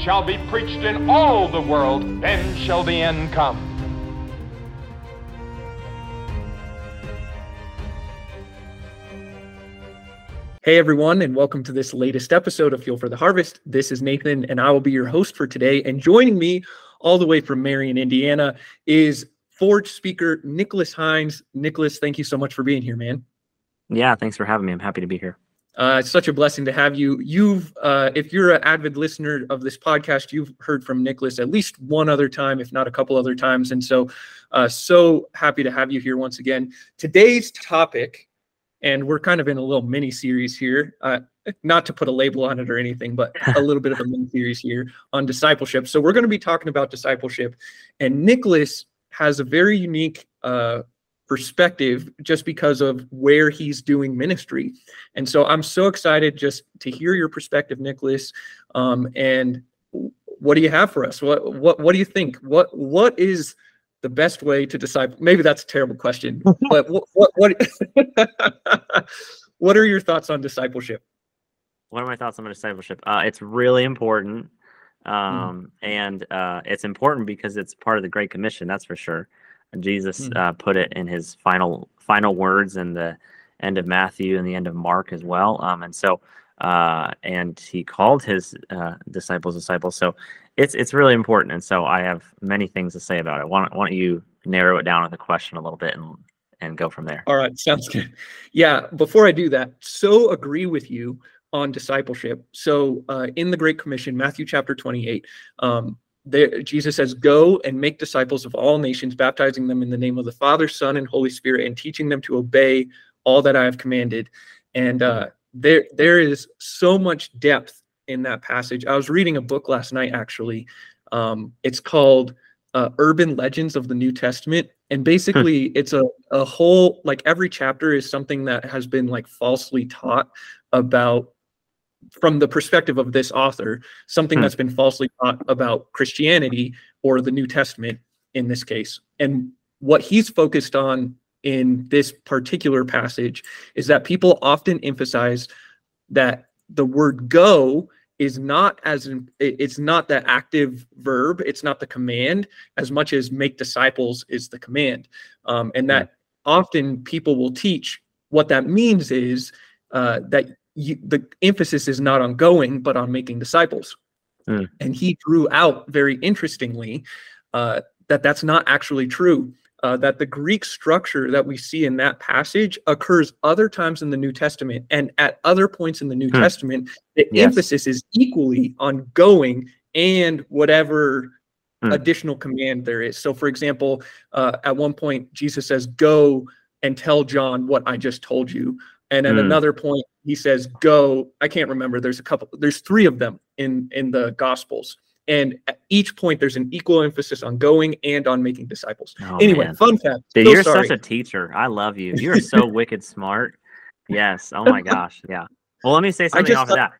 shall be preached in all the world, then shall the end come. Hey everyone, and welcome to this latest episode of Fuel for the Harvest. This is Nathan, and I will be your host for today. And joining me all the way from Marion, Indiana, is Forge speaker Nicholas Hindes. Nicholas, thank you so much for being here, man. Yeah, thanks for having me. I'm happy to be here. Uh, it's such a blessing to have you. You've, uh, if you're an avid listener of this podcast, you've heard from Nicholas at least one other time, if not a couple other times. And so, uh, so happy to have you here once again. Today's topic, and we're kind of in a little mini series here, uh, not to put a label on it or anything, but a little bit of a mini series here on discipleship. So we're going to be talking about discipleship, and Nicholas has a very unique uh, perspective just because of where he's doing ministry. And so I'm so excited just to hear your perspective, Nicholas. Um, and what do you have for us? What what what do you think? What what is the best way to disciple? Maybe that's a terrible question, but what what what, what are your thoughts on discipleship? What are my thoughts on discipleship? Uh, it's really important. Um, mm. and uh, it's important because it's part of the Great Commission, that's for sure. Jesus mm. uh, put it in his final final words in the end of Matthew and the end of Mark as well. Um, and so, uh, and he called his uh, disciples disciples. So it's it's really important. And so I have many things to say about it. Why don't, why don't you narrow it down with a question a little bit and and go from there? All right, sounds good. Yeah, before I do that, so agree with you on discipleship. So uh, in the Great Commission, Matthew chapter 28, um, there, Jesus says, Go and make disciples of all nations, baptizing them in the name of the Father, Son, and Holy Spirit, and teaching them to obey all that I have commanded. And uh, there, there is so much depth in that passage. I was reading a book last night, actually. Um, it's called uh, Urban Legends of the New Testament. And basically, it's a, a whole, like every chapter is something that has been like falsely taught about from the perspective of this author, something hmm. that's been falsely taught about Christianity or the New Testament in this case. And what he's focused on in this particular passage is that people often emphasize that the word go is not as it's not the active verb it's not the command as much as make disciples is the command um, and that often people will teach what that means is uh, that you, the emphasis is not on going, but on making disciples. Mm. And he drew out very interestingly uh, that that's not actually true. Uh, that the Greek structure that we see in that passage occurs other times in the New Testament, and at other points in the New hmm. Testament, the yes. emphasis is equally on going and whatever hmm. additional command there is. So, for example, uh, at one point, Jesus says, Go and tell John what I just told you. And at hmm. another point, he says go i can't remember there's a couple there's three of them in in the gospels. And at each point there's an equal emphasis on going and on making disciples. Oh, anyway man. fun fact Dude, so you're sorry. such a teacher. I love you. You're so wicked smart. Yes. Oh my gosh. Yeah. Well let me say something off of that.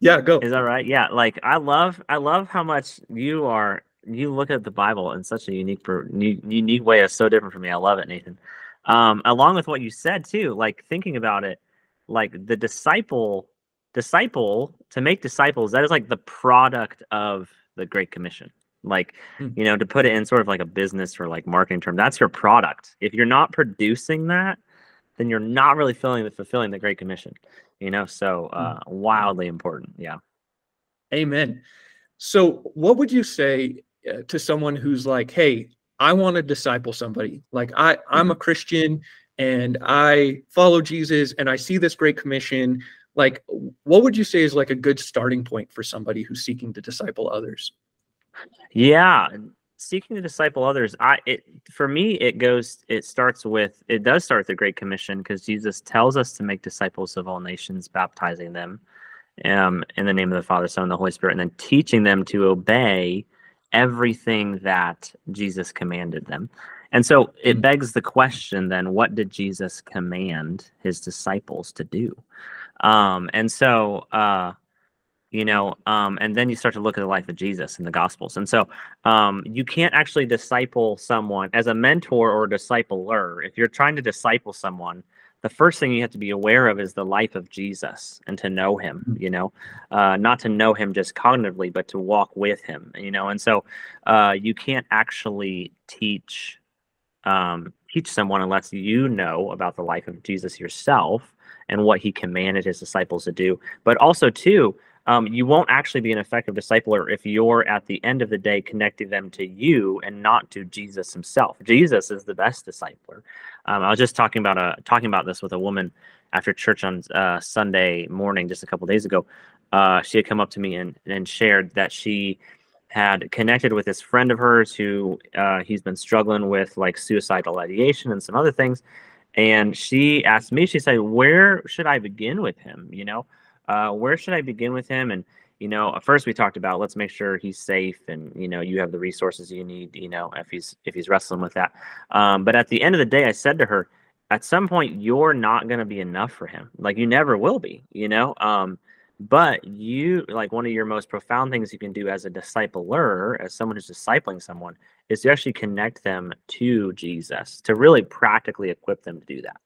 Yeah go. Is that right? Yeah like i love i love how much you are you look at the bible in such a unique unique way. It's so different from me. I love it nathan. Um, along with what you said too like thinking about it like the disciple disciple to make disciples that is like the product of the great commission like hmm. you know to put it in sort of like a business or like marketing term that's your product if you're not producing that then you're not really filling the fulfilling the great commission you know so hmm. uh wildly important yeah amen so what would you say uh, to someone who's like hey i want to disciple somebody like i i'm mm-hmm. a christian and I follow Jesus and I see this great commission, like what would you say is like a good starting point for somebody who's seeking to disciple others? Yeah, seeking to disciple others, I it for me it goes it starts with it does start with the great commission because Jesus tells us to make disciples of all nations, baptizing them um, in the name of the Father, Son, and the Holy Spirit, and then teaching them to obey everything that Jesus commanded them. And so it begs the question then, what did Jesus command his disciples to do? Um, and so, uh, you know, um, and then you start to look at the life of Jesus in the Gospels. And so um, you can't actually disciple someone as a mentor or a discipler. If you're trying to disciple someone, the first thing you have to be aware of is the life of Jesus and to know him, you know, uh, not to know him just cognitively, but to walk with him, you know. And so uh, you can't actually teach um, teach someone unless you know about the life of Jesus yourself and what he commanded his disciples to do. But also, too, um, you won't actually be an effective discipler if you're at the end of the day connecting them to you and not to Jesus himself. Jesus is the best discipler. Um, I was just talking about a talking about this with a woman after church on uh, Sunday morning just a couple days ago. Uh, she had come up to me and, and shared that she had connected with this friend of hers who uh, he's been struggling with like suicidal ideation and some other things. And she asked me, she said, "Where should I begin with him? You know, uh, where should I begin with him?" And you know, first we talked about let's make sure he's safe and you know you have the resources you need. You know, if he's if he's wrestling with that. Um, but at the end of the day, I said to her, at some point you're not going to be enough for him. Like you never will be. You know. Um, but you like one of your most profound things you can do as a discipler as someone who's discipling someone is to actually connect them to jesus to really practically equip them to do that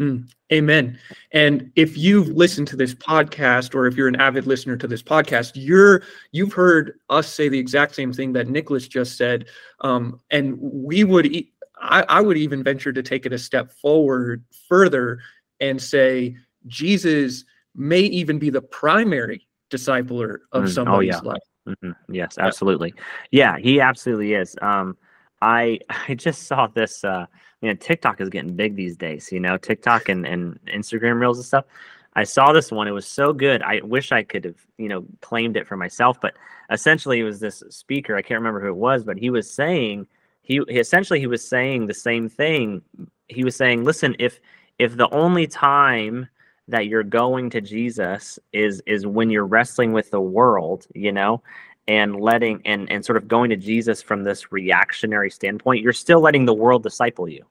Mm, amen. And if you've listened to this podcast, or if you're an avid listener to this podcast, you're you've heard us say the exact same thing that Nicholas just said. Um, and we would, e- I, I would even venture to take it a step forward further and say Jesus may even be the primary discipler of Mm, oh, somebody's yeah. life. hmm Yes, absolutely. Yeah, he absolutely is. Um, I I just saw this. Uh, you know, TikTok is getting big these days. You know, TikTok and and Instagram reels and stuff. I saw this one. It was so good. I wish I could have you know claimed it for myself. But essentially, it was this speaker. I can't remember who it was, but he was saying he, he essentially he was saying the same thing. He was saying, listen, if if the only time that you're going to Jesus is is when you're wrestling with the world, you know, and letting and and sort of going to Jesus from this reactionary standpoint, you're still letting the world disciple you.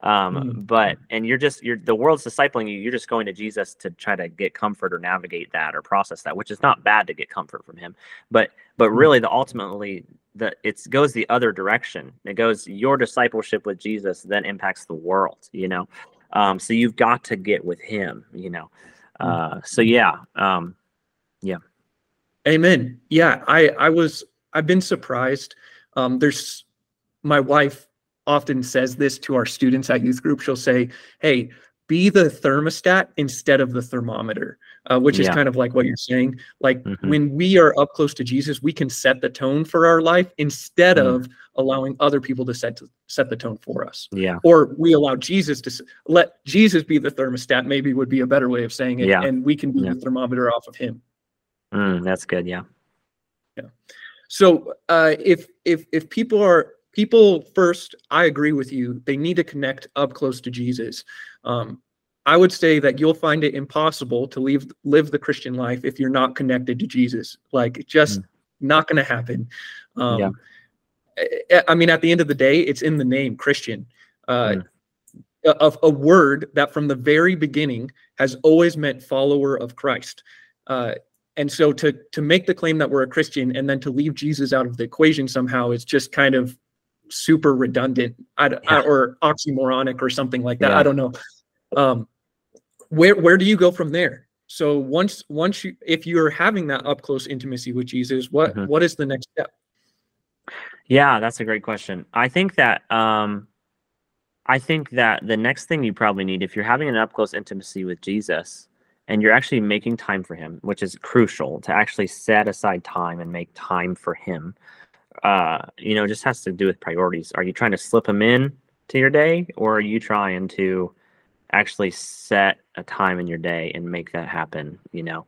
Um, Mm. but and you're just you're the world's discipling you, you're just going to Jesus to try to get comfort or navigate that or process that, which is not bad to get comfort from him. But but Mm. really the ultimately the it goes the other direction. It goes your discipleship with Jesus then impacts the world, you know. Um, so you've got to get with him, you know. Uh, so yeah, um, yeah. Amen. Yeah, I I was I've been surprised. Um, there's my wife often says this to our students at youth group. She'll say, "Hey, be the thermostat instead of the thermometer," uh, which is kind of like what you're saying. Like Mhm. when we are up close to Jesus, we can set the tone for our life instead Mhm. of allowing other people to set to set the tone for us. yeah, Or we allow Jesus to let Jesus be the thermostat. Maybe would be a better way of saying it, Yeah. and we can be Yeah. the thermometer off of Him. mm, that's good. Yeah. Yeah, So uh, if if if people are people first, I agree with you. They need to connect up close to Jesus. Um, I would say that you'll find it impossible to live live the Christian life if you're not connected to Jesus. Like it's just not going to happen. Um, Yeah. I, I mean, at the end of the day, it's in the name Christian. Uh, Mm. Of a word that from the very beginning has always meant follower of Christ. Uh, and so to to make the claim that we're a christian and then to leave jesus out of the equation somehow is just kind of super redundant I, I- or oxymoronic or something like that Yeah. i don't know um where where do you go from there so once once you if you're having that up close intimacy with jesus what Mhm. what is the next step yeah, that's a great question. I think that um, I think that the next thing you probably need, if you're having an up close intimacy with Jesus, and you're actually making time for Him, which is crucial to actually set aside time and make time for Him. Uh, you know, it just has to do with priorities. Are you trying to slip them in to your day, or are you trying to actually set a time in your day and make that happen? You know,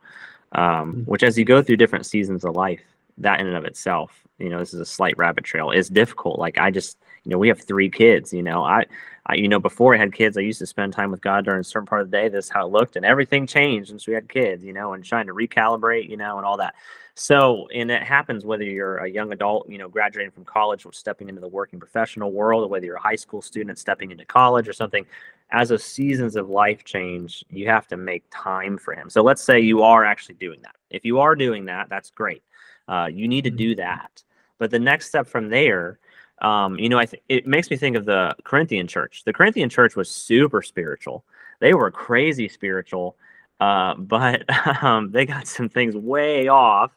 um, Mm. which as you go through different seasons of life, that in and of itself, you know, this is a slight rabbit trail, is difficult. Like I just, you know, we have three kids. You know, I I, you know, before I had kids, I used to spend time with God during a certain part of the day. This is how it looked, and everything changed since we had kids, you know, and trying to recalibrate, you know, and all that. So, and it happens whether you're a young adult, you know, graduating from college or stepping into the working professional world, or whether you're a high school student stepping into college or something. As a seasons of life change, you have to make time for Him. So, let's say you are actually doing that. If you are doing that, that's great. Uh, you need to do that. But the next step from there, um, you know, I th- it makes me think of the Corinthian church. The Corinthian church was super spiritual. They were crazy spiritual, uh, but um, they got some things way off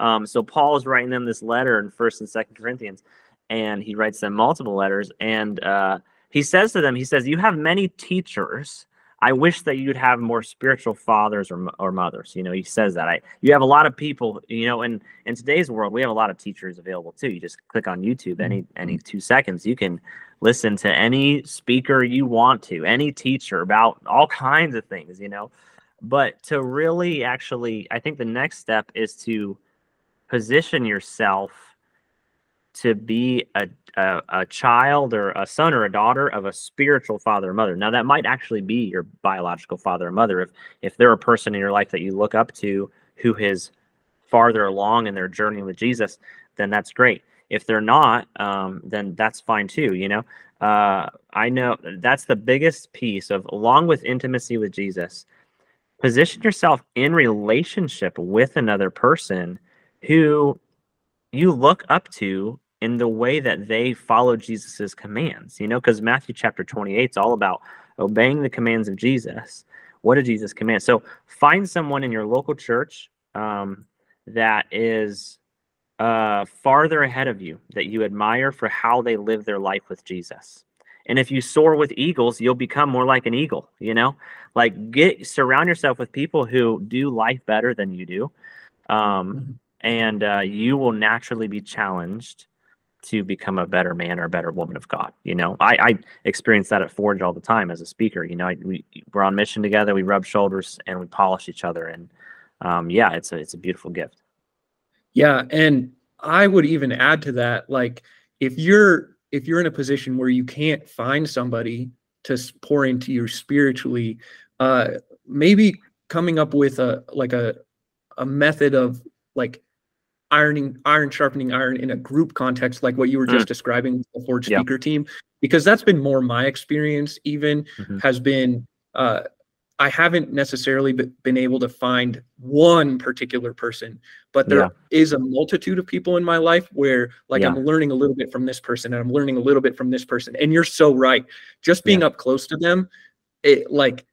um, so Paul is writing them this letter in First and Second Corinthians, and he writes them multiple letters, and uh, he says to them, he says, "You have many teachers. I wish that you'd have more spiritual fathers or, or mothers." You know, he says that. I you have a lot of people. You know, in in today's world, we have a lot of teachers available too. You just click on YouTube any mm-hmm. any two seconds, you can listen to any speaker you want to, any teacher about all kinds of things. You know, but to really actually, I think the next step is to position yourself to be a, a, a, child or a son or a daughter of a spiritual father or mother. Now that might actually be your biological father or mother. If if they're a person in your life that you look up to who is farther along in their journey with Jesus, then that's great. If they're not, um, then that's fine too. You know, uh, I know that's the biggest piece of along with intimacy with Jesus. Position yourself in relationship with another person who you look up to in the way that they follow Jesus's commands, you know, because Matthew chapter 28 is all about obeying the commands of Jesus. What did Jesus command? So find someone in your local church um, that is uh, farther ahead of you that you admire for how they live their life with Jesus. And if you soar with eagles, you'll become more like an eagle, you know? Like get surround yourself with people who do life better than you do. Um, mm-hmm and uh, you will naturally be challenged to become a better man or a better woman of God. You know, I, I experience that at Forge all the time as a speaker. You know, I, we we're on mission together, we rub shoulders, and we polish each other, and um, yeah, it's a it's a beautiful gift. Yeah, and I would even add to that, like if you're if you're in a position where you can't find somebody to pour into you spiritually, uh, maybe coming up with a like a a method of like ironing iron sharpening iron in a group context like what you were just mm. describing the forge speaker team because that's been more my experience even mm-hmm. has been uh, i haven't necessarily been able to find one particular person but there yeah. is a multitude of people in my life where like yeah. i'm learning a little bit from this person and i'm learning a little bit from this person and you're so right just being yeah. up close to them it like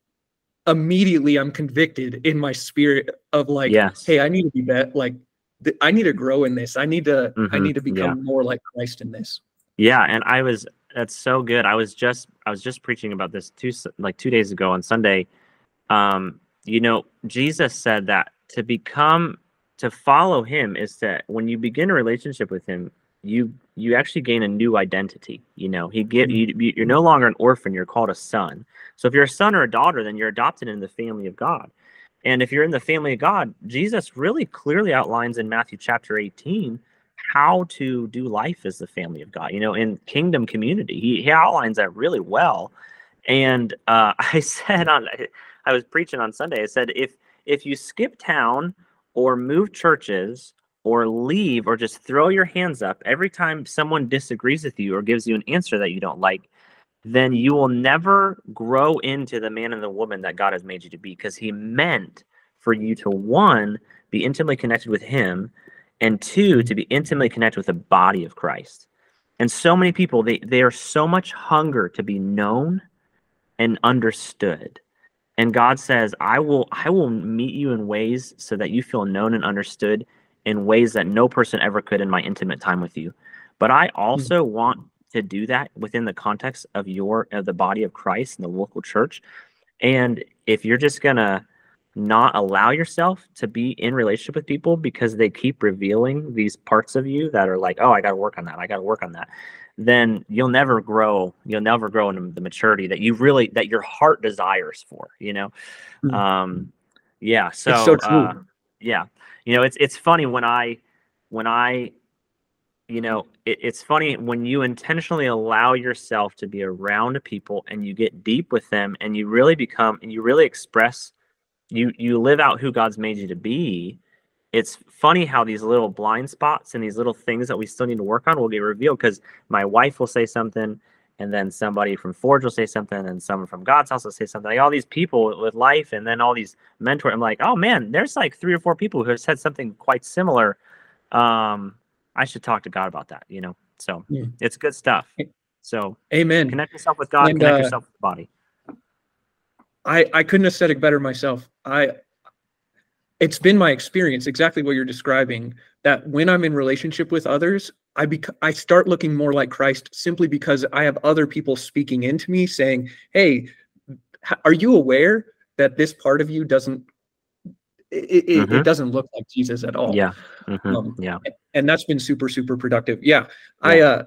immediately i'm convicted in my spirit of like yes. hey i need to be better like I need to grow in this. I need to mm-hmm. I need to become yeah. more like Christ in this. Yeah, and I was that's so good. I was just I was just preaching about this two like 2 days ago on Sunday. Um you know, Jesus said that to become to follow him is that when you begin a relationship with him, you you actually gain a new identity. You know, he get mm-hmm. you you're no longer an orphan, you're called a son. So if you're a son or a daughter, then you're adopted in the family of God. And if you're in the family of God, Jesus really clearly outlines in Matthew chapter 18 how to do life as the family of God, you know, in kingdom community. He, he outlines that really well. And uh, I said on, I was preaching on Sunday, I said, if, if you skip town or move churches or leave or just throw your hands up every time someone disagrees with you or gives you an answer that you don't like, then you will never grow into the man and the woman that God has made you to be because he meant for you to one be intimately connected with him and two to be intimately connected with the body of Christ. And so many people they they are so much hunger to be known and understood. And God says, "I will I will meet you in ways so that you feel known and understood in ways that no person ever could in my intimate time with you." But I also mm-hmm. want to do that within the context of your of the body of Christ and the local church. And if you're just gonna not allow yourself to be in relationship with people because they keep revealing these parts of you that are like, oh, I got to work on that. I got to work on that. Then you'll never grow. You'll never grow into the maturity that you really that your heart desires for. You know, mm-hmm. um, yeah. So, so true. Uh, yeah, you know, it's it's funny when I when I you know, it, it's funny when you intentionally allow yourself to be around people and you get deep with them and you really become and you really express you you live out who God's made you to be. It's funny how these little blind spots and these little things that we still need to work on will get revealed because my wife will say something and then somebody from Forge will say something, and someone from God's house will say something. Like all these people with life, and then all these mentors. I'm like, oh man, there's like three or four people who have said something quite similar. Um, I should talk to God about that, you know. So Yeah. it's good stuff. So Amen. connect yourself with God, And, connect uh, yourself with the body. I I couldn't have said it better myself. I it's been my experience exactly what you're describing that when I'm in relationship with others, I bec- I start looking more like Christ simply because I have other people speaking into me saying, "Hey, are you aware that this part of you doesn't it, it, it doesn't look like Jesus at all?" Yeah. Mhm. um, yeah. and that's been super super productive yeah, i uh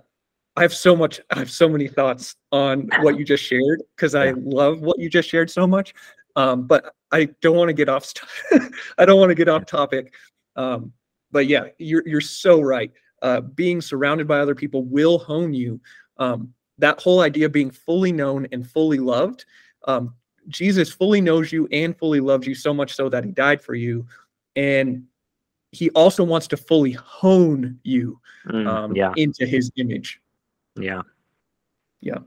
i have so much i have so many thoughts on what you just shared because i Yeah. love what you just shared so much um but i don't want to get off st- i don't want to get off topic um but yeah you're you're so right uh being surrounded by other people will hone you um that whole idea of being fully known and fully loved um jesus fully knows you and fully loves you so much so that he died for you and he also wants to fully hone you Mm, um, yeah. into his image. Yeah. Yeah.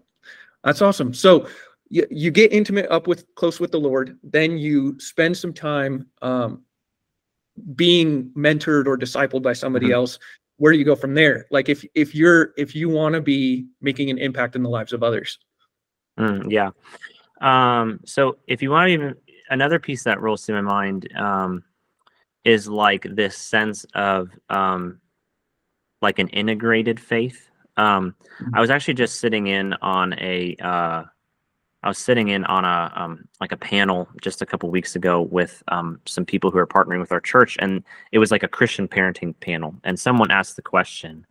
That's awesome. So you, you get intimate up with close with the Lord, then you spend some time um, being mentored or discipled by somebody Mhm. else. Where do you go from there? Like if if you're if you want to be making an impact in the lives of others. Mm, yeah. Um, so if you want to even another piece that rolls through my mind um, is like this sense of um, like an integrated faith. Um, I was actually just sitting in on a uh, I was sitting in on a um, like a panel just a couple weeks ago with um, some people who are partnering with our church, and it was like a Christian parenting panel, and someone asked the question,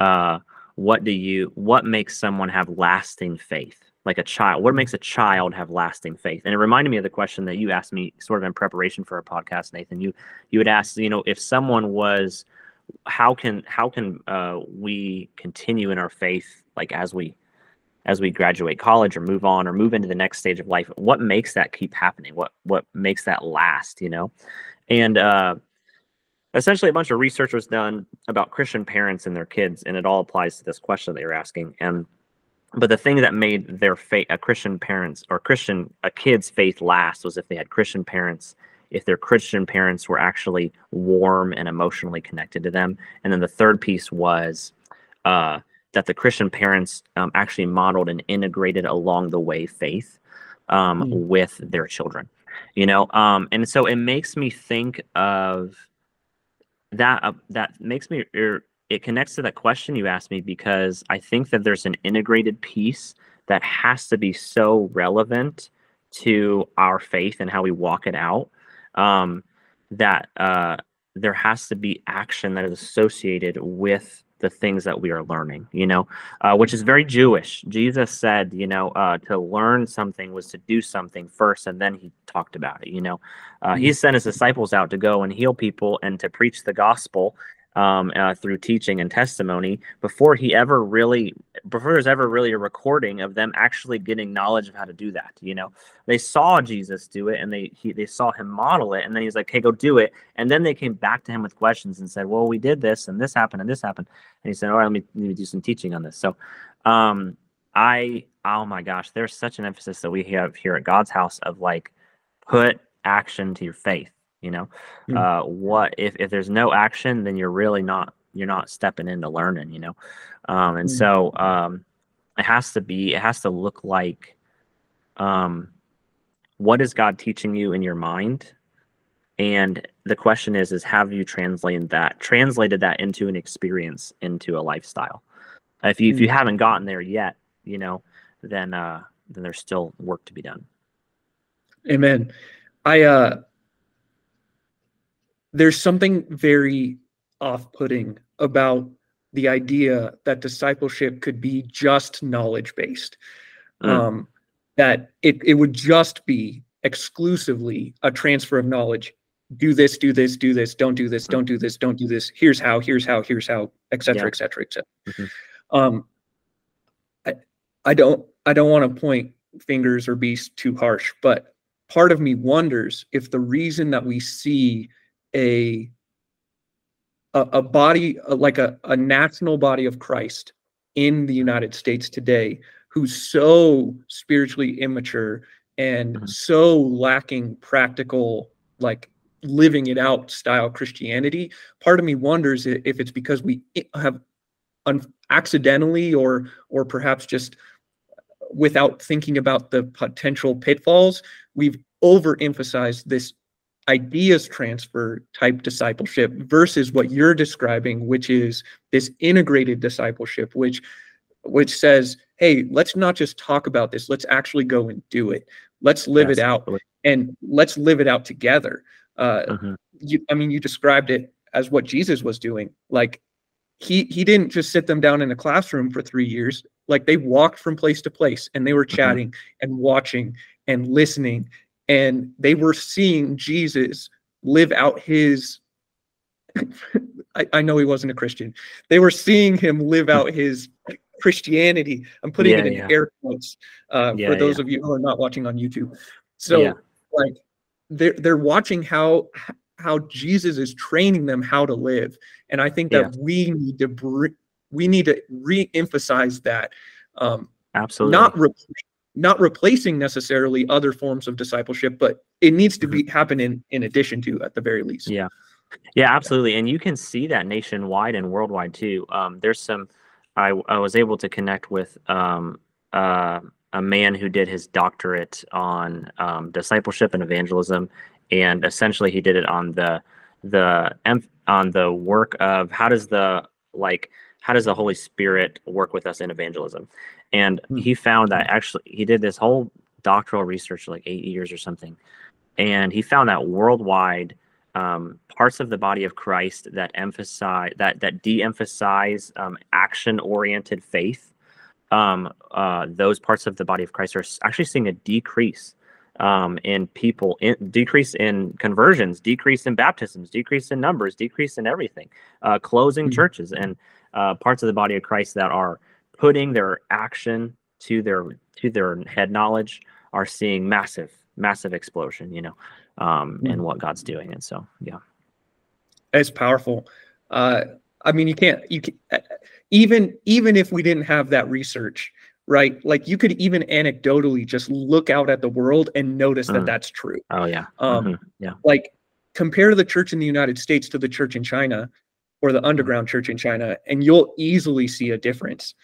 uh, "What do you? What makes someone have lasting faith?" Like a child, what makes a child have lasting faith? And it reminded me of the question that you asked me, sort of in preparation for a podcast, Nathan. You you had asked, you know, if someone was, how can how can uh, we continue in our faith, like as we as we graduate college or move on or move into the next stage of life what makes that keep happening what what makes that last you know and uh essentially a bunch of research was done about christian parents and their kids and it all applies to this question that you're asking and but the thing that made their faith a christian parents or christian a kid's faith last was if they had christian parents if their christian parents were actually warm and emotionally connected to them and then the third piece was uh that the Christian parents um, actually modeled and integrated along the way faith um, Mm. with their children, you know, um, and so it makes me think of that. Uh, that makes me. Er, it connects to that question you asked me because I think that there's an integrated piece that has to be so relevant to our faith and how we walk it out um, that uh, there has to be action that is associated with the things that we are learning, you know, uh, which is very Jewish. Jesus said, you know, uh, to learn something was to do something first, and then he talked about it, you know. Uh, he sent his disciples out to go and heal people and to preach the gospel um, uh, through teaching and testimony before he ever really, before there's ever really a recording of them actually getting knowledge of how to do that, you know. They saw Jesus do it and they he, they saw him model it, and then he's like, "Hey, go do it." And then they came back to him with questions and said, "Well, we did this and this happened and this happened." And he said, "All right, let me, let me do some teaching on this." So, um, I oh my gosh, there's such an emphasis that we have here at God's house of like put action to your faith. You know, Mm. uh, what if if there's no action, then you're really not you're not stepping into learning. You know, um, and Mm. so um, it has to be it has to look like um, what is God teaching you in your mind and the question is is have you translated that translated that into an experience into a lifestyle if you if you haven't gotten there yet you know then uh then there's still work to be done Amen. I uh there's something very off-putting about the idea that discipleship could be just knowledge based. Mm. Um that it it would just be exclusively a transfer of knowledge. do this, do this, do this, don't do this, don't do this, don't do this. Here's how, here's how, here's how, et cetera, Yeah. et cetera, et cetera. Mhm. Um, I, I don't, I don't want to point fingers or be too harsh, but part of me wonders if the reason that we see a a, a body uh, like a, a national body of Christ in the United States today who's so spiritually immature and Mhm. so lacking practical like living it out style Christianity part of me wonders if it's because we have un- accidentally or or perhaps just without thinking about the potential pitfalls we've overemphasized this ideas transfer type discipleship versus what you're describing which is this integrated discipleship which which says hey let's not just talk about this let's actually go and do it. Let's live Yes, it out and let's live it out together. Uh Mhm. you i mean you described it as what jesus was doing. Like he he didn't just sit them down in a classroom for three years. Like they walked from place to place and they were chatting and watching and listening and they were seeing jesus live out his I, I know he wasn't a christian they were seeing him live out his christianity i'm putting it in yeah. air quotes uh, Yeah, for those of you who are not watching on youtube so Yeah. like they're they're watching how how jesus is training them how to live and i think that we need to br- we need to re-emphasize that um Absolutely. not re- not replacing necessarily other forms of discipleship but it needs to be happen in in addition to at the very least Yeah. Yeah, absolutely. And you can see that nationwide and worldwide too. Um, there's some, I, I was able to connect with um, uh, a man who did his doctorate on um, discipleship and evangelism. And essentially he did it on the, the, on the work of how does the, like, how does the Holy Spirit work with us in evangelism? And Hmm. he found that actually he did this whole doctoral research, like eight years or something. And he found that worldwide, um, parts of the body of Christ that emphasize that that de-emphasize um, action-oriented faith, um, uh, those parts of the body of Christ are actually seeing a decrease um, in people, in, decrease in conversions, decrease in baptisms, decrease in numbers, decrease in everything, uh, closing Mhm. churches, and uh, parts of the body of Christ that are putting their action to their to their head knowledge are seeing massive, massive explosion. You know, um, in what God's doing, and so yeah. it's powerful uh i mean you can't you can even even if we didn't have that research right like you could even anecdotally just look out at the world and notice that Mm. that's true Oh yeah. um Mhm. Yeah. like compare the church in the united states to the church in china or the underground church in china and you'll easily see a difference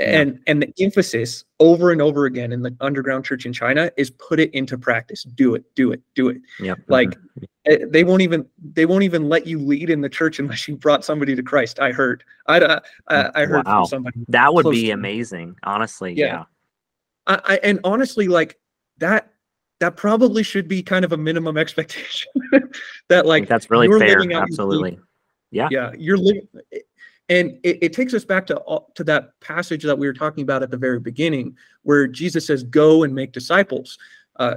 and and the emphasis over and over again in the underground church in china is put it into practice do it do it do it yeah like mhm. eh, they won't even they won't even let you lead in the church unless you brought somebody to christ i heard i i, I- I heard Wow. from somebody that would be me. amazing. Honestly, Yeah. yeah. I, I and honestly like that that probably should be kind of a minimum expectation that like that's really fair. living out your Absolutely. Yeah. yeah you're living and it, it takes us back to to that passage that we were talking about at the very beginning where jesus says go and make disciples uh,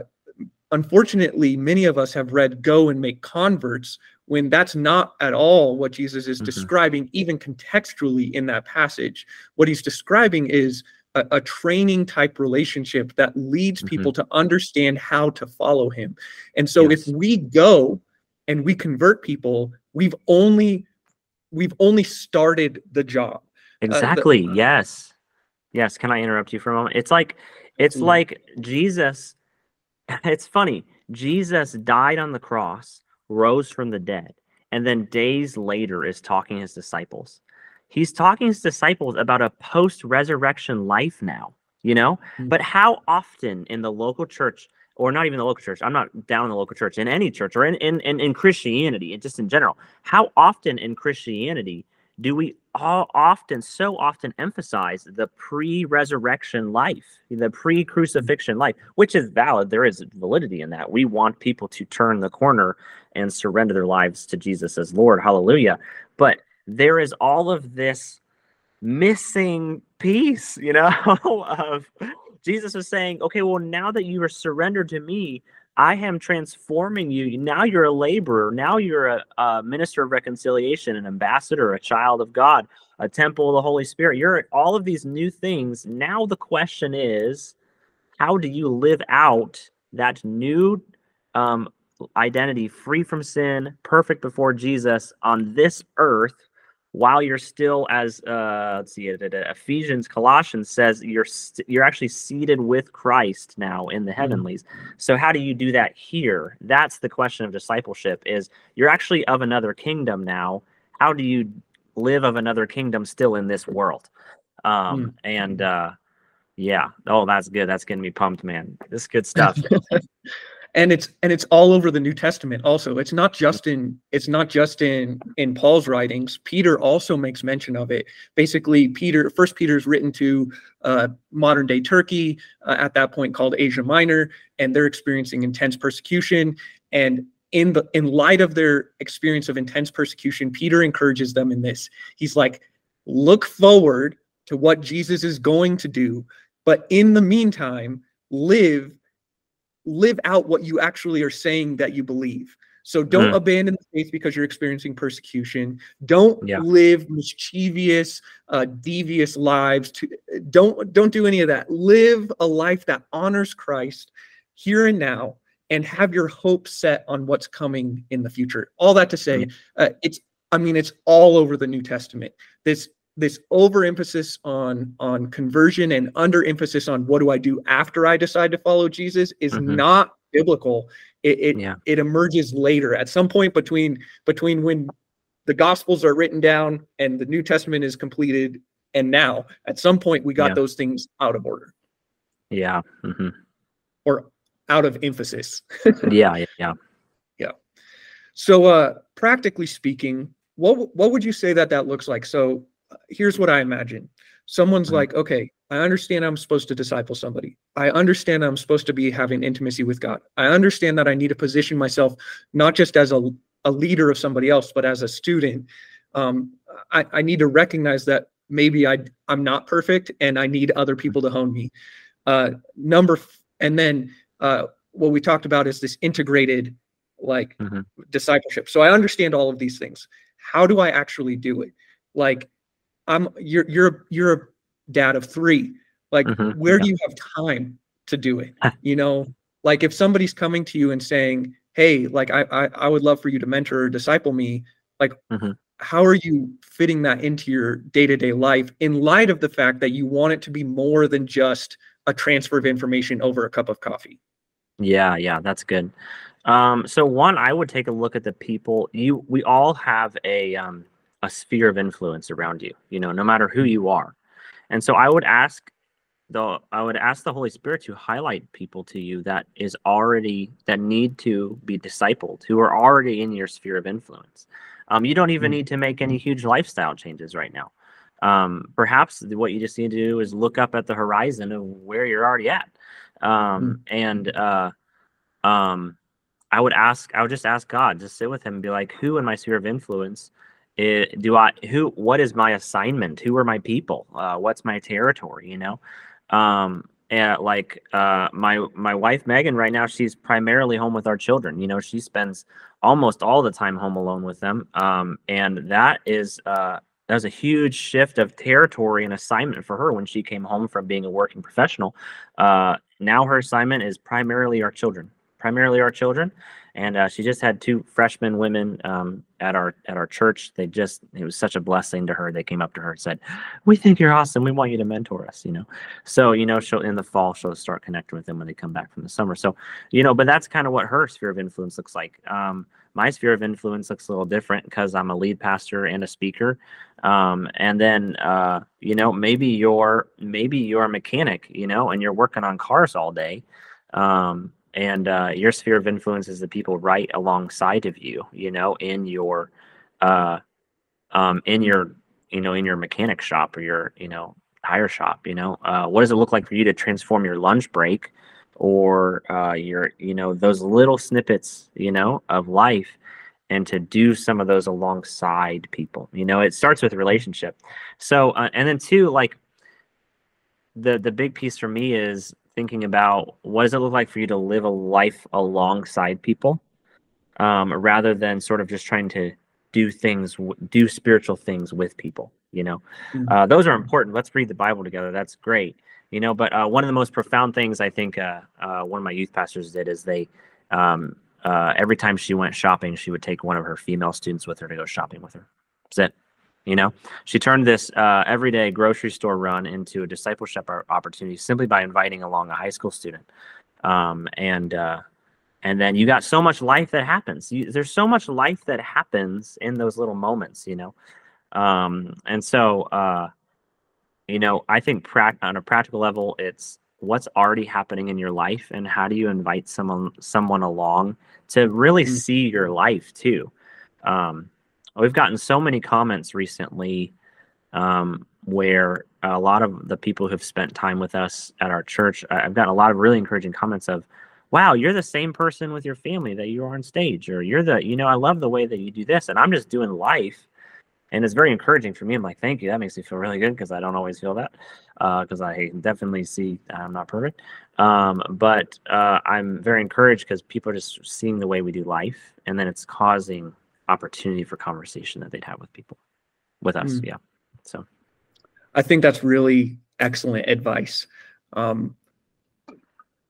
unfortunately many of us have read go and make converts when that's not at all what jesus is Mhm. describing even contextually in that passage what he's describing is a, a training type relationship that leads Mhm. people to understand how to follow him and so Yes. if we go and we convert people we've only we've only started the job uh, Exactly. Uh, yes. Yes. Can I interrupt you for a moment? It's like it's Absolutely. like Jesus. It's funny. Jesus died on the cross, rose from the dead, and then days later is talking his disciples. He's talking his disciples about a post-resurrection life now, you know? Mm. But how often in the local church, or not even the local church, I'm not down in the local church, in any church or in, in, in, in Christianity, and just in general, how often in Christianity do we all often so often emphasize the pre-resurrection life the pre-crucifixion life which is valid. There is validity in that. We want people to turn the corner and surrender their lives to jesus as lord. Hallelujah. But there is all of this missing piece you know of jesus is saying okay well now that you are surrendered to me I am transforming you. Now you're a laborer. Now you're a, a minister of reconciliation, an ambassador, a child of God, a temple of the Holy Spirit. You're all of these new things. Now the question is, how do you live out that new um, identity, free from sin, perfect before Jesus on this earth? While you're still as uh let's see ephesians colossians says you're st- you're actually seated with christ now in the heavenlies. Mm-hmm. so how do you do that here? That's the question of discipleship is you're actually of another kingdom now. How do you live of another kingdom still in this world? Um mm. and uh yeah. Oh that's good. That's getting me pumped man. This good stuff and it's and it's all over the new testament also. It's not just in it's not just in in paul's writings. Peter also makes mention of it. Basically peter first peter's written to uh, modern day turkey uh, at that point called asia minor and they're experiencing intense persecution. And in the in light of their experience of intense persecution peter encourages them in this. He's like look forward to what jesus is going to do but in the meantime live live out what you actually are saying that you believe. So don't mm. abandon the faith because you're experiencing persecution. Don't yeah. live mischievous, uh, devious lives. To, don't don't do any of that. Live a life that honors Christ here and now, and have your hope set on what's coming in the future. All that to say, mm. uh, it's I mean it's all over the New Testament. This this overemphasis on on conversion and underemphasis on what do I do after I decide to follow Jesus is mm-hmm. not biblical. It it, yeah. it emerges later at some point between between when the gospels are written down and the New Testament is completed and now at some point we got yeah. those things out of order. Yeah. Mm-hmm. Or out of emphasis. yeah, yeah. Yeah. So uh practically speaking, what what would you say that that looks like? So here's what I imagine. Someone's mm-hmm. like, okay, I understand I'm supposed to disciple somebody. I understand I'm supposed to be having intimacy with God. I understand that I need to position myself not just as a, a leader of somebody else, but as a student. Um, I, I need to recognize that maybe I I'm not perfect and I need other people to hone me. Uh, number f- and then uh, what we talked about is this integrated like mm-hmm. discipleship. So I understand all of these things. How do I actually do it? Like I'm you're you're you're a dad of three. Like, mm-hmm, where yeah. do you have time to do it? you know, like if somebody's coming to you and saying, "Hey, like I I, I would love for you to mentor or disciple me," like. Mm-hmm. How are you fitting that into your day to day life in light of the fact that you want it to be more than just a transfer of information over a cup of coffee? Yeah, yeah, that's good. Um, so one, I would take a look at the people you. We all have a um, a sphere of influence around you you know no matter who you are and so i would ask the i would ask the holy spirit to highlight people to you that is already that need to be discipled who are already in your sphere of influence um, you don't even mm. need to make any huge lifestyle changes right now um, perhaps what you just need to do is look up at the horizon of where you're already at um, mm. and uh, um, i would ask i would just ask god just sit with him and be like who in my sphere of influence it, do I who what is my assignment? Who are my people? Uh, what's my territory? You know, um, and like uh, my my wife Megan right now, she's primarily home with our children. You know, she spends almost all the time home alone with them, um, and that is uh, that was a huge shift of territory and assignment for her when she came home from being a working professional. Uh, now her assignment is primarily our children, primarily our children, and uh, she just had two freshman women um, at our at our church. They just it was such a blessing to her. They came up to her and said, "We think you're awesome. We want you to mentor us." You know, so you know she'll in the fall she'll start connecting with them when they come back from the summer. So you know, but that's kind of what her sphere of influence looks like. Um, my sphere of influence looks a little different because I'm a lead pastor and a speaker. Um, and then uh, you know maybe you're maybe you're a mechanic, you know, and you're working on cars all day. Um, and uh, your sphere of influence is the people right alongside of you you know in your uh um in your you know in your mechanic shop or your you know tire shop you know? Uh, what does it look like for you to transform your lunch break or uh, your you know those little snippets you know of life and to do some of those alongside people? You know it starts with relationship. So uh, and then two like the the big piece for me is thinking about what does it look like for you to live a life alongside people um, rather than sort of just trying to do things do spiritual things with people you know? Mhm. uh, those are important. Let's read the bible together. That's great you know? But uh, one of the most profound things i think uh, uh, one of my youth pastors did is they um, uh, every time she went shopping she would take one of her female students with her to go shopping with her. That's it you know? She turned this uh, everyday grocery store run into a discipleship opportunity simply by inviting along a high school student. Um, and uh, and then you got so much life that happens. You, there's so much life that happens in those little moments you know? Um, and so uh, you know i think prac- on a practical level it's what's already happening in your life and how do you invite someone someone along to really Mm. see your life too? Um, we've gotten so many comments recently um, where a lot of the people who've spent time with us at our church i've gotten a lot of really encouraging comments of wow you're the same person with your family that you are on stage or you're the you know i love the way that you do this and i'm just doing life. And it's very encouraging for me. I'm like thank you. That makes me feel really good because i don't always feel that because i definitely see i'm not perfect. Um, but uh, i'm very encouraged because people are just seeing the way we do life and then it's causing opportunity for conversation that they'd have with people with us Mm. yeah so I think that's really excellent advice. Um,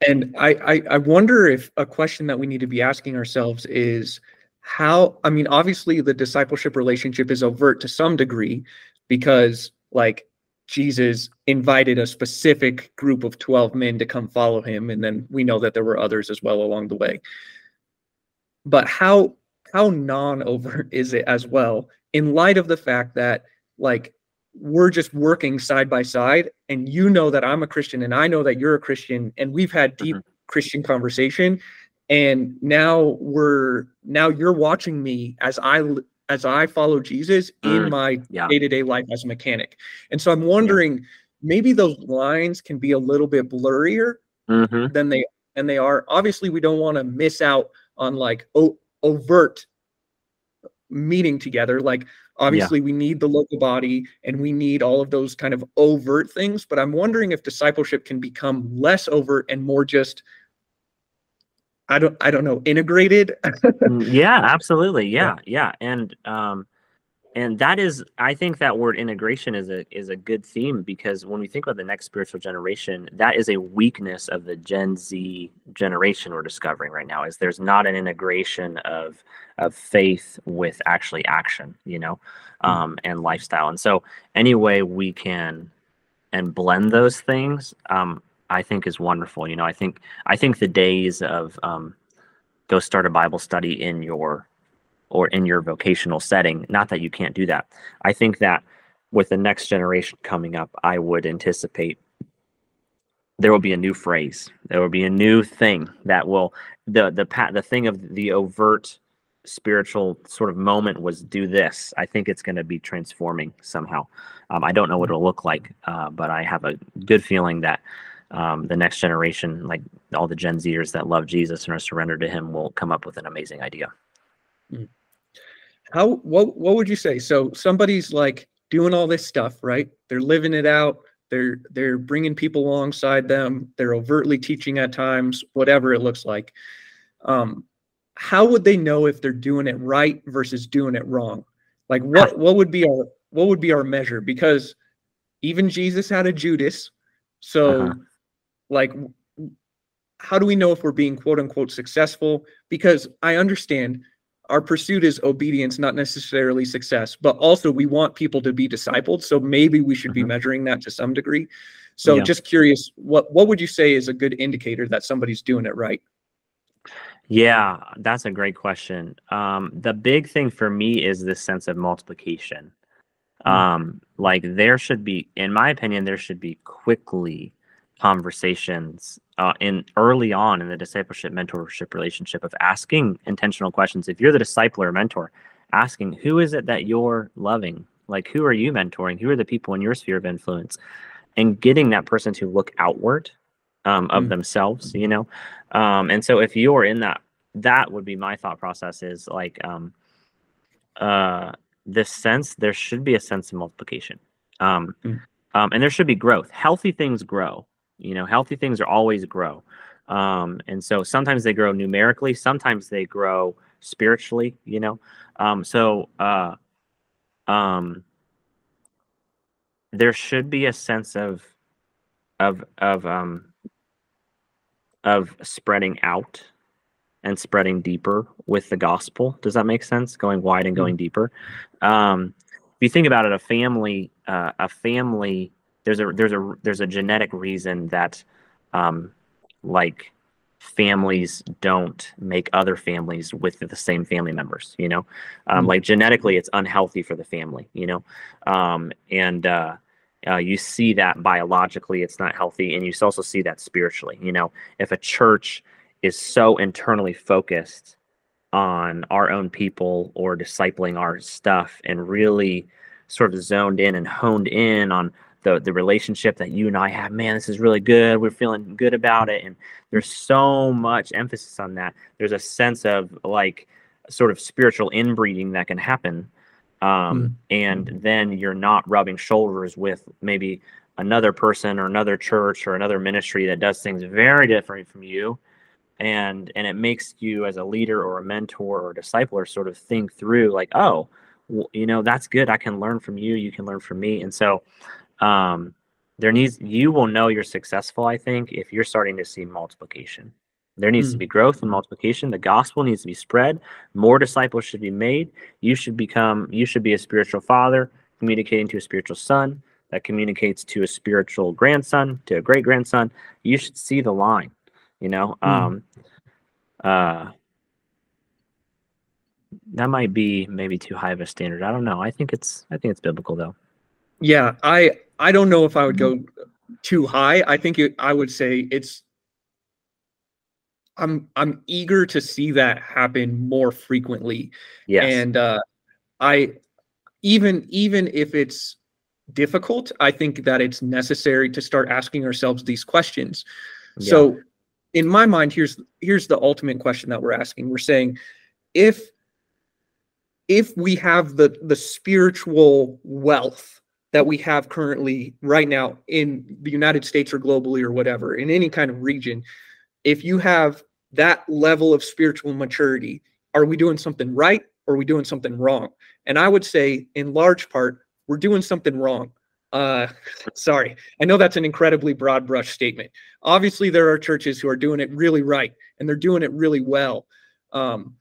and I, I, I wonder if a question that we need to be asking ourselves is how, I mean, obviously the discipleship relationship is overt to some degree because like Jesus invited a specific group of 12 men to come follow him. And then we know that there were others as well along the way. But how, how non-overt is it as well in light of the fact that like we're just working side by side and you know that i'm a christian and i know that you're a christian and we've had deep christian conversation and now we're now you're watching me as I as i follow jesus in Mm, my yeah. day-to-day life as a mechanic. And so i'm wondering maybe those lines can be a little bit blurrier hmm than they and they are. Obviously we don't want to miss out on like o- overt meeting together. Like obviously we need the local body and we need all of those kind of overt things but i'm wondering if discipleship can become less overt and more just i don't i don't know integrated. Mm, yeah absolutely. Yeah. yeah and um and that is i think that word integration is a is a good theme because when we think about the next spiritual generation that is a weakness of the gen z generation we're discovering right now is there's not an integration of of faith with actually action you know um and lifestyle. And so any way we can and blend those things um i think is wonderful you know i think i think the days of um go start a bible study in your or in your vocational setting. Not that you can't do that. I think that with the next generation coming up, I would anticipate there will be a new phrase. There will be a new thing that will the the pa- the thing of the overt spiritual sort of moment was do this. I think it's going to be transforming somehow. Um, I don't know what it'll look like, uh, but I have a good feeling that um, the next generation, like all the Gen Zers that love Jesus and are surrendered to Him, will come up with an amazing idea. How what what would you say? So somebody's like doing all this stuff right? They're living it out. They're they're bringing people alongside them. They're overtly teaching at times whatever it looks like. Um how would they know if they're doing it right versus doing it wrong? Like what what would be our what would be our measure? Because even jesus had a judas. So Uh-huh. like how do we know if we're being quote unquote successful? Because i understand our pursuit is obedience, not necessarily success, but also we want people to be discipled. So maybe we should be Mhm. measuring that to some degree. So Yeah. just curious, what what would you say is a good indicator that somebody's doing it right? Yeah, that's a great question. Um, the big thing for me is this sense of multiplication. Mm. Um, like there should be, in my opinion, there should be quickly conversations uh, in early on in the discipleship mentorship relationship of asking intentional questions. If you're the disciple or mentor, asking who is it that you're loving? Like who are you mentoring? Who are the people in your sphere of influence? And getting that person to look outward um, of Mm. themselves, you know. Um, and so if you're in that, that would be my thought process is like um, uh, this sense. There should be a sense of multiplication, um, Mm. um, and there should be growth. Healthy things grow. You know, healthy things are always grow. Um, and so sometimes they grow numerically, sometimes they grow spiritually, you know. Um, so uh, um, there should be a sense of of of um of spreading out and spreading deeper with the gospel. Does that make sense? Going wide and going deeper. Um, if you think about it, a family, uh, a family, there's a there's a there's a genetic reason that, um, like, families don't make other families with the same family members. You know, um, like genetically, it's unhealthy for the family. You know, um, and uh, uh, you see that biologically, it's not healthy, and you also see that spiritually. You know, if a church is so internally focused on our own people or discipling our stuff and really sort of zoned in and honed in on the the relationship that you and I have. Man, this is really good. We're feeling good about it, and there's so much emphasis on that. There's a sense of like sort of spiritual inbreeding that can happen, um, and then you're not rubbing shoulders with maybe another person or another church or another ministry that does things very different from you and and it makes you as a leader or a mentor or a discipler sort of think through like oh well, you know that's good i can learn from you you can learn from me and so um there needs you will know you're successful i think if you're starting to see multiplication. There needs to be growth and multiplication. The gospel needs to be spread. More disciples should be made. You should become you should be a spiritual father communicating to a spiritual son that communicates to a spiritual grandson to a great grandson you should see the line you know? Um uh that might be maybe too high of a standard. I don't know. I think it's i think it's biblical though. Yeah, I I don't know if I would go too high. I think it, I would say it's I'm I'm eager to see that happen more frequently. yes And uh I even even if it's difficult, I think that it's necessary to start asking ourselves these questions. Yeah. So in my mind here's here's the ultimate question that we're asking. We're saying if if we have the the spiritual wealth that we have currently right now in the United States or globally or whatever in any kind of region if you have that level of spiritual maturity are we doing something right or are we doing something wrong? And i would say in large part we're doing something wrong. Uh sorry. I know that's an incredibly broad brush statement. Obviously there are churches who are doing it really right and they're doing it really well. Um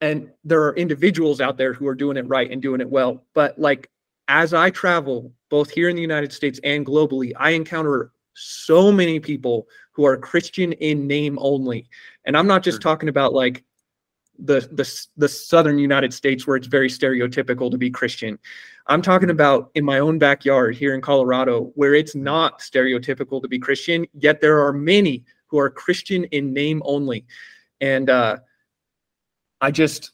and there are individuals out there who are doing it right and doing it well but like as i travel both here in the united states and globally i encounter so many people who are christian in name only. And i'm not just talking about like the the the southern united states where it's very stereotypical to be christian. I'm talking about in my own backyard here in colorado where it's not stereotypical to be christian yet there are many who are christian in name only. And uh i just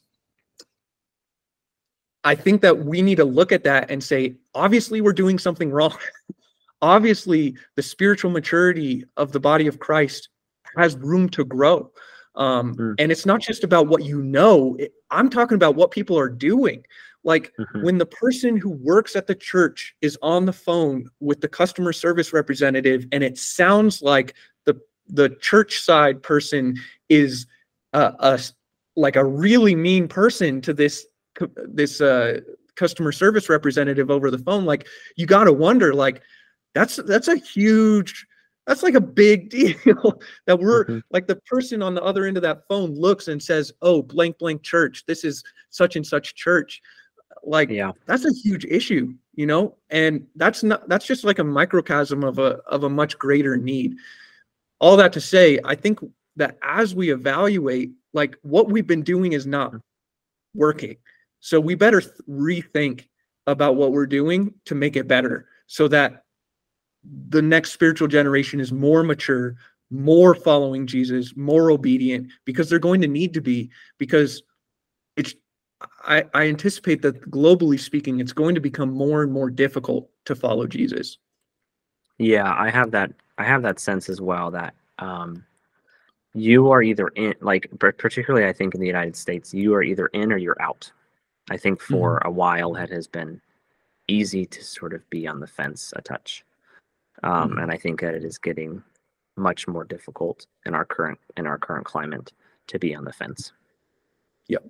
I think that we need to look at that and say, obviously, we're doing something wrong. obviously, the spiritual maturity of the body of Christ has room to grow. Um, Mm. And it's not just about what you know, it- I'm talking about what people are doing. Like Mhm. when the person who works at the church is on the phone with the customer service representative and it sounds like the the church side person is uh, a like a really mean person to this this uh customer service representative over the phone like you got to wonder like that's that's a huge that's like a big deal that we're Mhm. like the person on the other end of that phone looks and says oh blank blank church. This is such and such church. Like yeah. that's a huge issue you know? And that's not that's just like a microcosm of a of a much greater need. All that to say i think that as we evaluate like what we've been doing is not working so we better th- rethink about what we're doing to make it better so that the next spiritual generation is more mature more following jesus more obedient because they're going to need to be because it's I, I anticipate that globally speaking, it's going to become more and more difficult to follow Jesus. Yeah, I have that. I have that sense as well that um, you are either in, like, particularly I think in the United States, you are either in or you're out. I think for a while it has been easy to sort of be on the fence a touch. um, Mhm. and I think that it is getting much more difficult in our current in our current climate to be on the fence. Yep.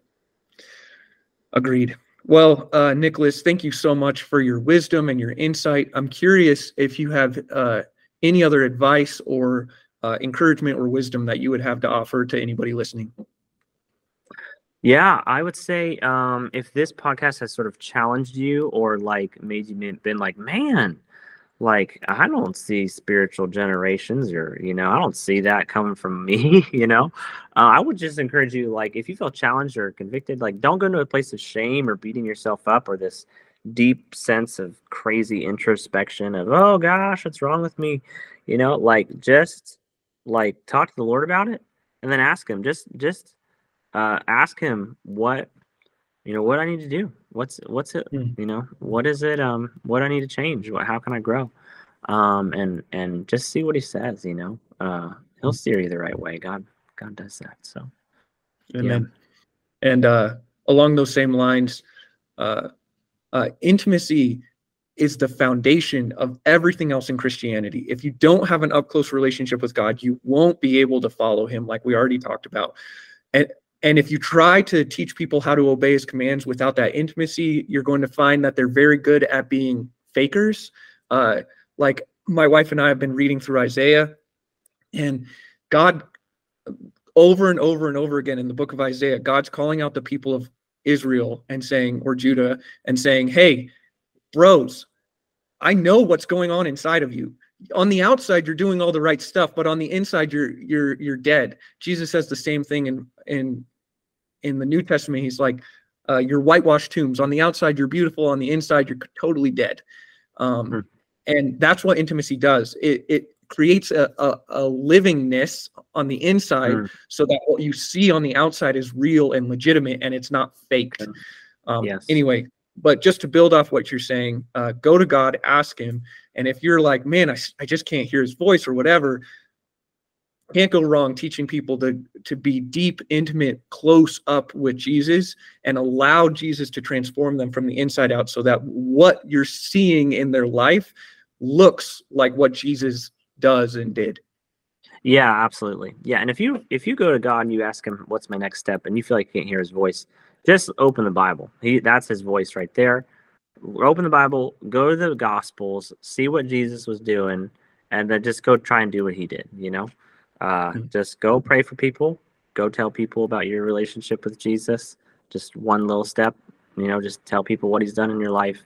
Agreed. Well, uh, Nicholas, thank you so much for your wisdom and your insight. I'm curious if you have uh, any other advice or uh, encouragement or wisdom that you would have to offer to anybody listening. Yeah, I would say um, if this podcast has sort of challenged you or like made you been, like, man, like I don't see spiritual generations or you know I don't see that coming from me. you know, uh, I would just encourage you like if you feel challenged or convicted, like don't go into a place of shame or beating yourself up or this deep sense of crazy introspection of oh gosh what's wrong with me you know like just like talk to the lord about it and then ask him just just uh ask him what you know what i need to do what's what's it Mm. you know what is it um what i need to change what how can i grow um and and just see what he says you know uh he'll steer you the right way god god does that so Amen. And uh, along those same lines, uh, uh, intimacy is the foundation of everything else in Christianity. If you don't have an up close relationship with God, you won't be able to follow Him, like we already talked about. And and if you try to teach people how to obey His commands without that intimacy, you're going to find that they're very good at being fakers. Uh, like my wife and I have been reading through Isaiah, and God over and over and over again in the book of Isaiah, God's calling out the people of Israel and saying, or Judah, and saying, Hey, bros, I know what's going on inside of you. On the outside, you're doing all the right stuff, but on the inside, you're you're you're dead. Jesus says the same thing in in in the New Testament. He's like, uh, you're whitewashed tombs. On the outside, you're beautiful. On the inside, you're totally dead. Um, Hmm. And that's what intimacy does. It it creates a, a, a livingness on the inside Hmm. so that what you see on the outside is real and legitimate and it's not faked. Um, Yes. Anyway, but just to build off what you're saying, uh, go to God, ask Him. And if you're like, man, I I just can't hear His voice or whatever, can't go wrong teaching people to to be deep, intimate, close up with Jesus and allow Jesus to transform them from the inside out so that what you're seeing in their life looks like what Jesus does and did. Yeah, absolutely. Yeah, and if you if you go to God and you ask him what's my next step and you feel like you can't hear his voice, just open the Bible. He that's his voice right there. Open the Bible, go to the gospels, see what Jesus was doing, and then just go try and do what he did, you know? Uh Mhm. just go pray for people, go tell people about your relationship with Jesus. Just one little step, you know, just tell people what he's done in your life.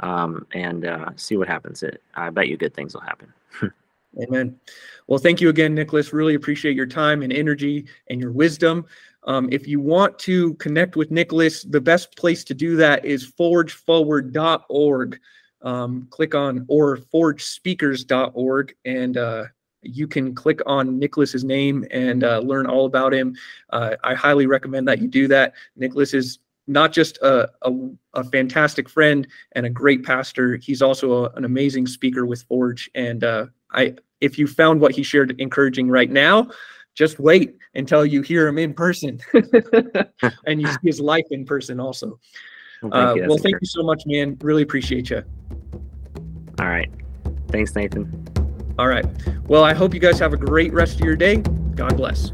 Um, and uh, see what happens. It, I bet you good things will happen. Amen. Well, thank you again, Nicholas. Really appreciate your time and energy and your wisdom. Um, if you want to connect with Nicholas, the best place to do that is forgeforward.org. Um, click on or forgespeakers.org and uh, you can click on Nicholas's name and uh, learn all about him. Uh, I highly recommend that you do that. Nicholas is not just a, a, a fantastic friend and a great pastor, he's also a- an amazing speaker with Forge. And uh, I, if you found what he shared encouraging right now, just wait until you hear him in person and you see his life in person also. Well, thank Uh, you. That's well, thank you so much, man. Really appreciate you. All right. Thanks, Nathan. All right. Well, I hope you guys have a great rest of your day. God bless.